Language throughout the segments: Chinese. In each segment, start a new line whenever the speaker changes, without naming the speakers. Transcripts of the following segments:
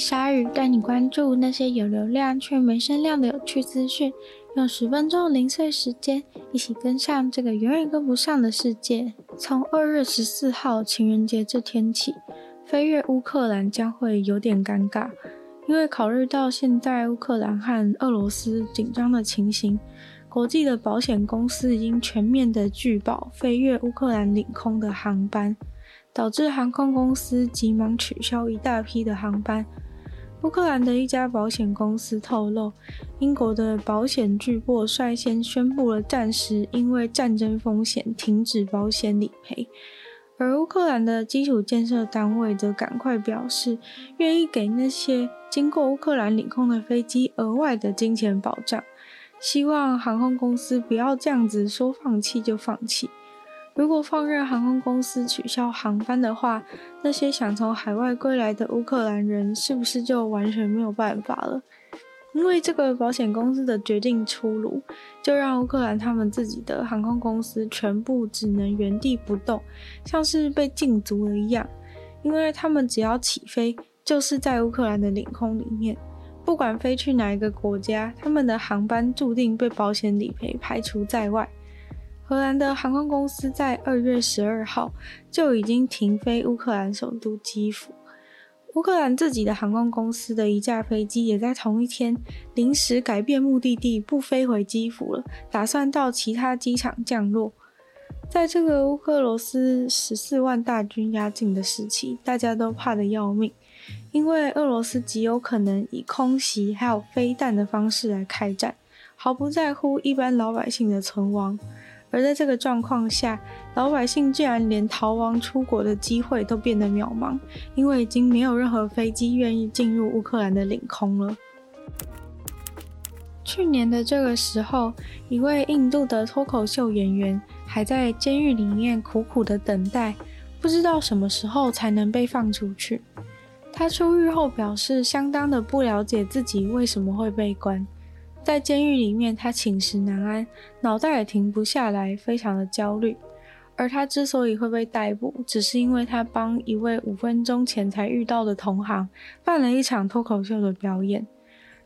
鲨鱼，带你关注那些有流量却没声量的有趣资讯。用十分钟零碎时间，一起跟上这个永远跟不上的世界。从二月十四号情人节这天起。飞越乌克兰将会有点尴尬，因为考虑到现在乌克兰和俄罗斯紧张的情形，国际的保险公司已经全面的拒保飞越乌克兰领空的航班，导致航空公司急忙取消一大批的航班。乌克兰的一家保险公司透露，英国的保险巨擘率先宣布了暂时因为战争风险停止保险理赔。而乌克兰的基础建设单位则赶快表示，愿意给那些经过乌克兰领空的飞机额外的金钱保障，希望航空公司不要这样子说放弃就放弃。如果放任航空公司取消航班的话，那些想从海外归来的乌克兰人是不是就完全没有办法了？因为这个保险公司的决定出炉，就让乌克兰他们自己的航空公司全部只能原地不动，像是被禁足了一样。因为他们只要起飞，就是在乌克兰的领空里面，不管飞去哪一个国家，他们的航班注定被保险理赔排除在外。荷兰的航空公司在二月十二号就已经停飞乌克兰首都基辅。乌克兰自己的航空公司的一架飞机也在同一天临时改变目的地，不飞回基辅了，打算到其他机场降落。在这个乌克罗斯十四万大军压境的时期，大家都怕得要命，因为俄罗斯极有可能以空袭还有飞弹的方式来开战，毫不在乎一般老百姓的存亡。而在这个状况下，老百姓竟然连逃亡出国的机会都变得渺茫，因为已经没有任何飞机愿意进入乌克兰的领空了。去年的这个时候，一位印度的脱口秀演员还在监狱里面苦苦的等待，不知道什么时候才能被放出去。他出狱后表示，相当的不了解自己为什么会被关。在监狱里面，他寝食难安，脑袋也停不下来，非常的焦虑。而他之所以会被逮捕，只是因为他帮一位五分钟前才遇到的同行办了一场脱口秀的表演。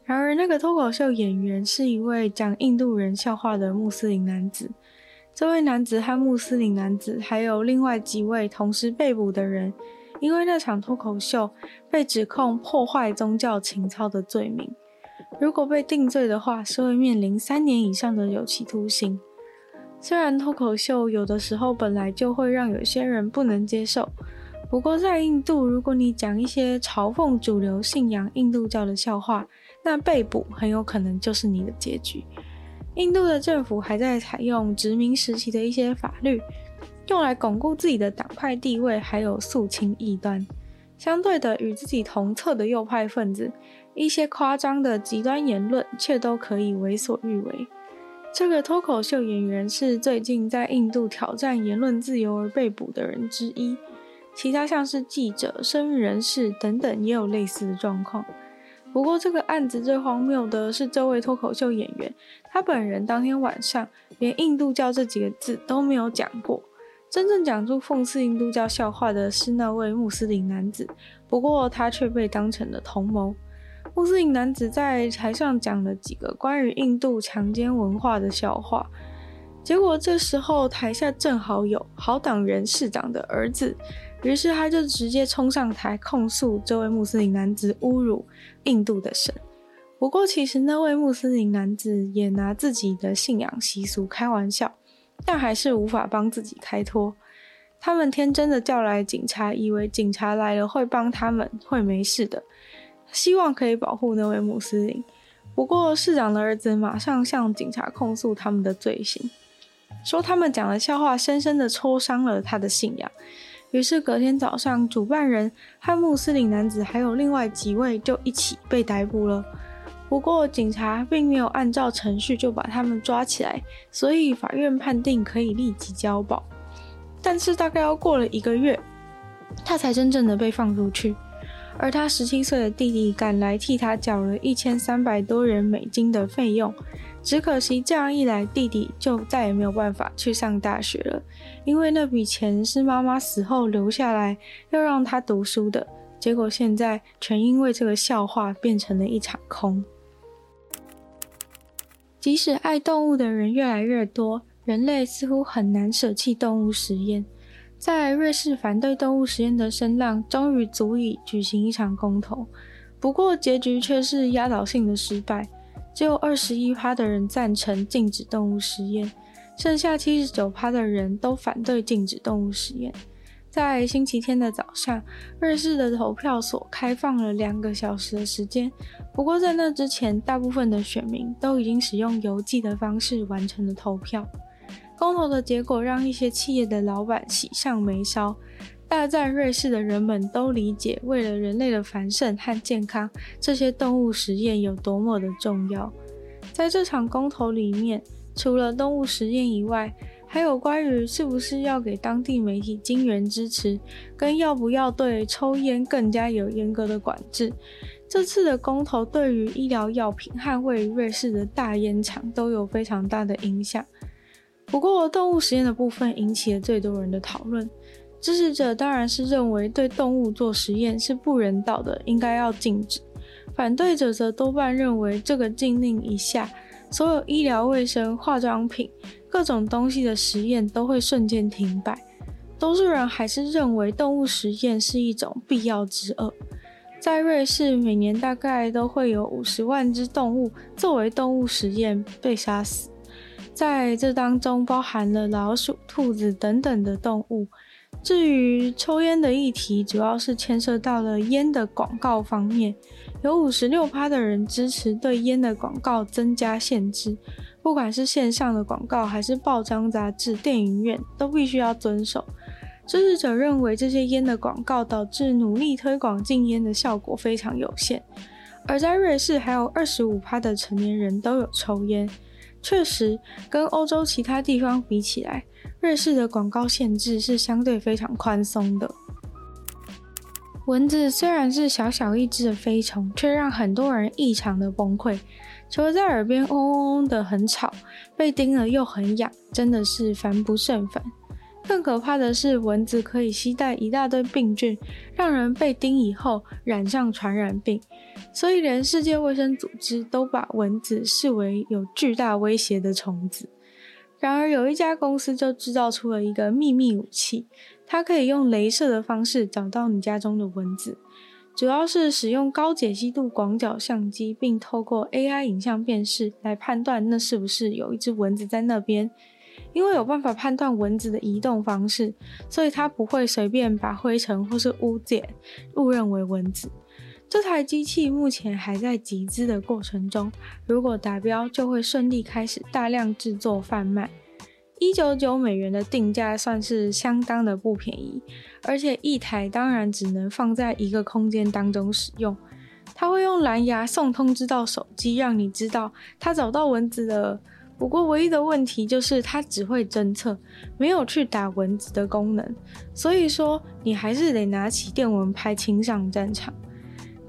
然而，那个脱口秀演员是一位讲印度人笑话的穆斯林男子。这位男子和穆斯林男子还有另外几位同时被捕的人，因为那场脱口秀被指控破坏宗教情操的罪名。如果被定罪的话，是会面临三年以上的有期徒刑。虽然脱口秀有的时候本来就会让有些人不能接受，不过在印度，如果你讲一些嘲讽主流信仰印度教的笑话，那被捕很有可能就是你的结局。印度的政府还在采用殖民时期的一些法律，用来巩固自己的党派地位，还有肃清异端。相对的，与自己同侧的右派分子，一些夸张的极端言论却都可以为所欲为。这个脱口秀演员是最近在印度挑战言论自由而被捕的人之一，其他像是记者、生育人士等等也有类似的状况。不过，这个案子最荒谬的是，这位脱口秀演员他本人当天晚上连“印度教”这几个字都没有讲过。真正讲出讽刺印度教笑话的是那位穆斯林男子，不过他却被当成了同谋。穆斯林男子在台上讲了几个关于印度强奸文化的笑话，结果这时候台下正好有好党人市长的儿子，于是他就直接冲上台控诉这位穆斯林男子侮辱印度的神。不过其实那位穆斯林男子也拿自己的信仰习俗开玩笑。但还是无法帮自己开脱。他们天真的叫来警察，以为警察来了会帮他们，会没事的，希望可以保护那位穆斯林。不过市长的儿子马上向警察控诉他们的罪行。说他们讲的笑话深深的戳伤了他的信仰。于是隔天早上，主办人和穆斯林男子还有另外几位就一起被逮捕了。不过警察并没有按照程序就把他们抓起来，所以法院判定可以立即交保。但是大概要过了一个月，他才真正的被放出去。而他十七岁的弟弟赶来替他缴了一千三百多元美金的费用，只可惜这样一来，弟弟就再也没有办法去上大学了，因为那笔钱是妈妈死后留下来要让他读书的，结果现在全因为这个笑话变成了一场空。即使爱动物的人越来越多，人类似乎很难舍弃动物实验。在瑞士，反对动物实验的声浪终于足以举行一场公投，不过结局却是压倒性的失败，只有二十一趴的人赞成禁止动物实验，剩下七十九趴的人都反对禁止动物实验。在星期天的早上，瑞士的投票所开放了两个小时的时间，不过在那之前，大部分的选民都已经使用邮寄的方式完成了投票。公投的结果让一些企业的老板喜上眉梢，大赞瑞士的人们都理解为了人类的繁盛和健康，这些动物实验有多么的重要。在这场公投里面，除了动物实验以外，还有关于是不是要给当地媒体金援支持，跟要不要对抽烟更加有严格的管制。这次的公投对于医疗药品和位于瑞士的大烟厂都有非常大的影响。不过，动物实验的部分引起了最多人的讨论。支持者当然是认为对动物做实验是不人道的，应该要禁止；反对者则多半认为这个禁令一下，所有医疗卫生、化妆品、各种东西的实验都会瞬间停摆。多数人还是认为动物实验是一种必要之恶。在瑞士，每年大概都会有五十万只动物作为动物实验被杀死。在这当中包含了老鼠、兔子等等的动物。至于抽烟的议题，主要是牵涉到了烟的广告方面，有五十六趴的人支持对烟的广告增加限制，不管是线上的广告还是报章杂志、电影院，都必须要遵守。支持者认为这些烟的广告导致努力推广禁烟的效果非常有限。而在瑞士，还有二十五趴的成年人都有抽烟。确实，跟欧洲其他地方比起来，瑞士的广告限制是相对非常宽松的。蚊子虽然是小小一只的飞虫，却让很多人异常的崩溃。除了在耳边嗡嗡嗡的很吵，被叮了又很痒，真的是烦不胜烦。更可怕的是，蚊子可以携带一大堆病菌，让人被叮以后染上传染病。所以，连世界卫生组织都把蚊子视为有巨大威胁的虫子。然而，有一家公司就制造出了一个秘密武器，它可以用镭射的方式找到你家中的蚊子。主要是使用高解析度广角相机，并透过 AI 影像辨识来判断那是不是有一只蚊子在那边。因为有办法判断蚊子的移动方式，所以它不会随便把灰尘或是污点误认为蚊子。这台机器目前还在集资的过程中，如果达标，就会顺利开始大量制作贩卖。一九九美元的定价算是相当的不便宜，而且一台当然只能放在一个空间当中使用。它会用蓝牙送通知到手机，让你知道它找到蚊子了。不过，唯一的问题就是它只会侦测，没有去打蚊子的功能。所以说，你还是得拿起电蚊拍亲上战场。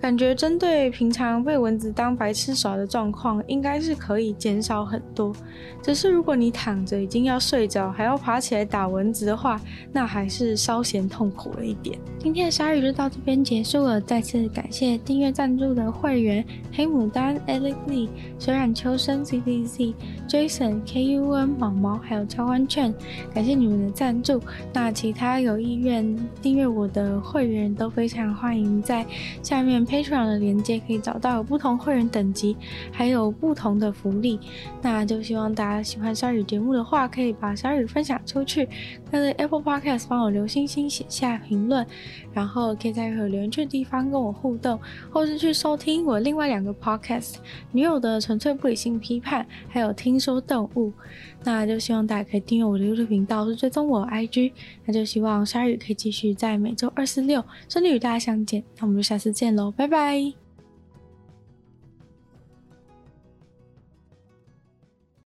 感觉针对平常被蚊子当白痴耍的状况，应该是可以减少很多。只是如果你躺着已经要睡着，还要爬起来打蚊子的话，那还是稍嫌痛苦了一点。今天的鲨鱼就到这边结束了，再次感谢订阅赞助的会员黑牡丹、Alex Lee、水染秋生、CDC、Jason、KUN、毛毛，还有交换券，感谢你们的赞助。那其他有意愿订阅我的会员都非常欢迎在下面。Patreon 的连接可以找到不同会员等级，还有不同的福利。那就希望大家喜欢鲨鱼节目的话，可以把鲨鱼分享出去。在 Apple Podcast 帮我留星星，写下评论，然后可以在任何留言区的地方跟我互动，或是去收听我另外两个 Podcast：女友的纯粹不理性批判，还有听说动物。那就希望大家可以订阅我的 YouTube 频道，是追踪我 IG。那就希望鲨鱼可以继续在每周二、四、六顺利与大家相见。那我们就下次见喽，拜拜拜。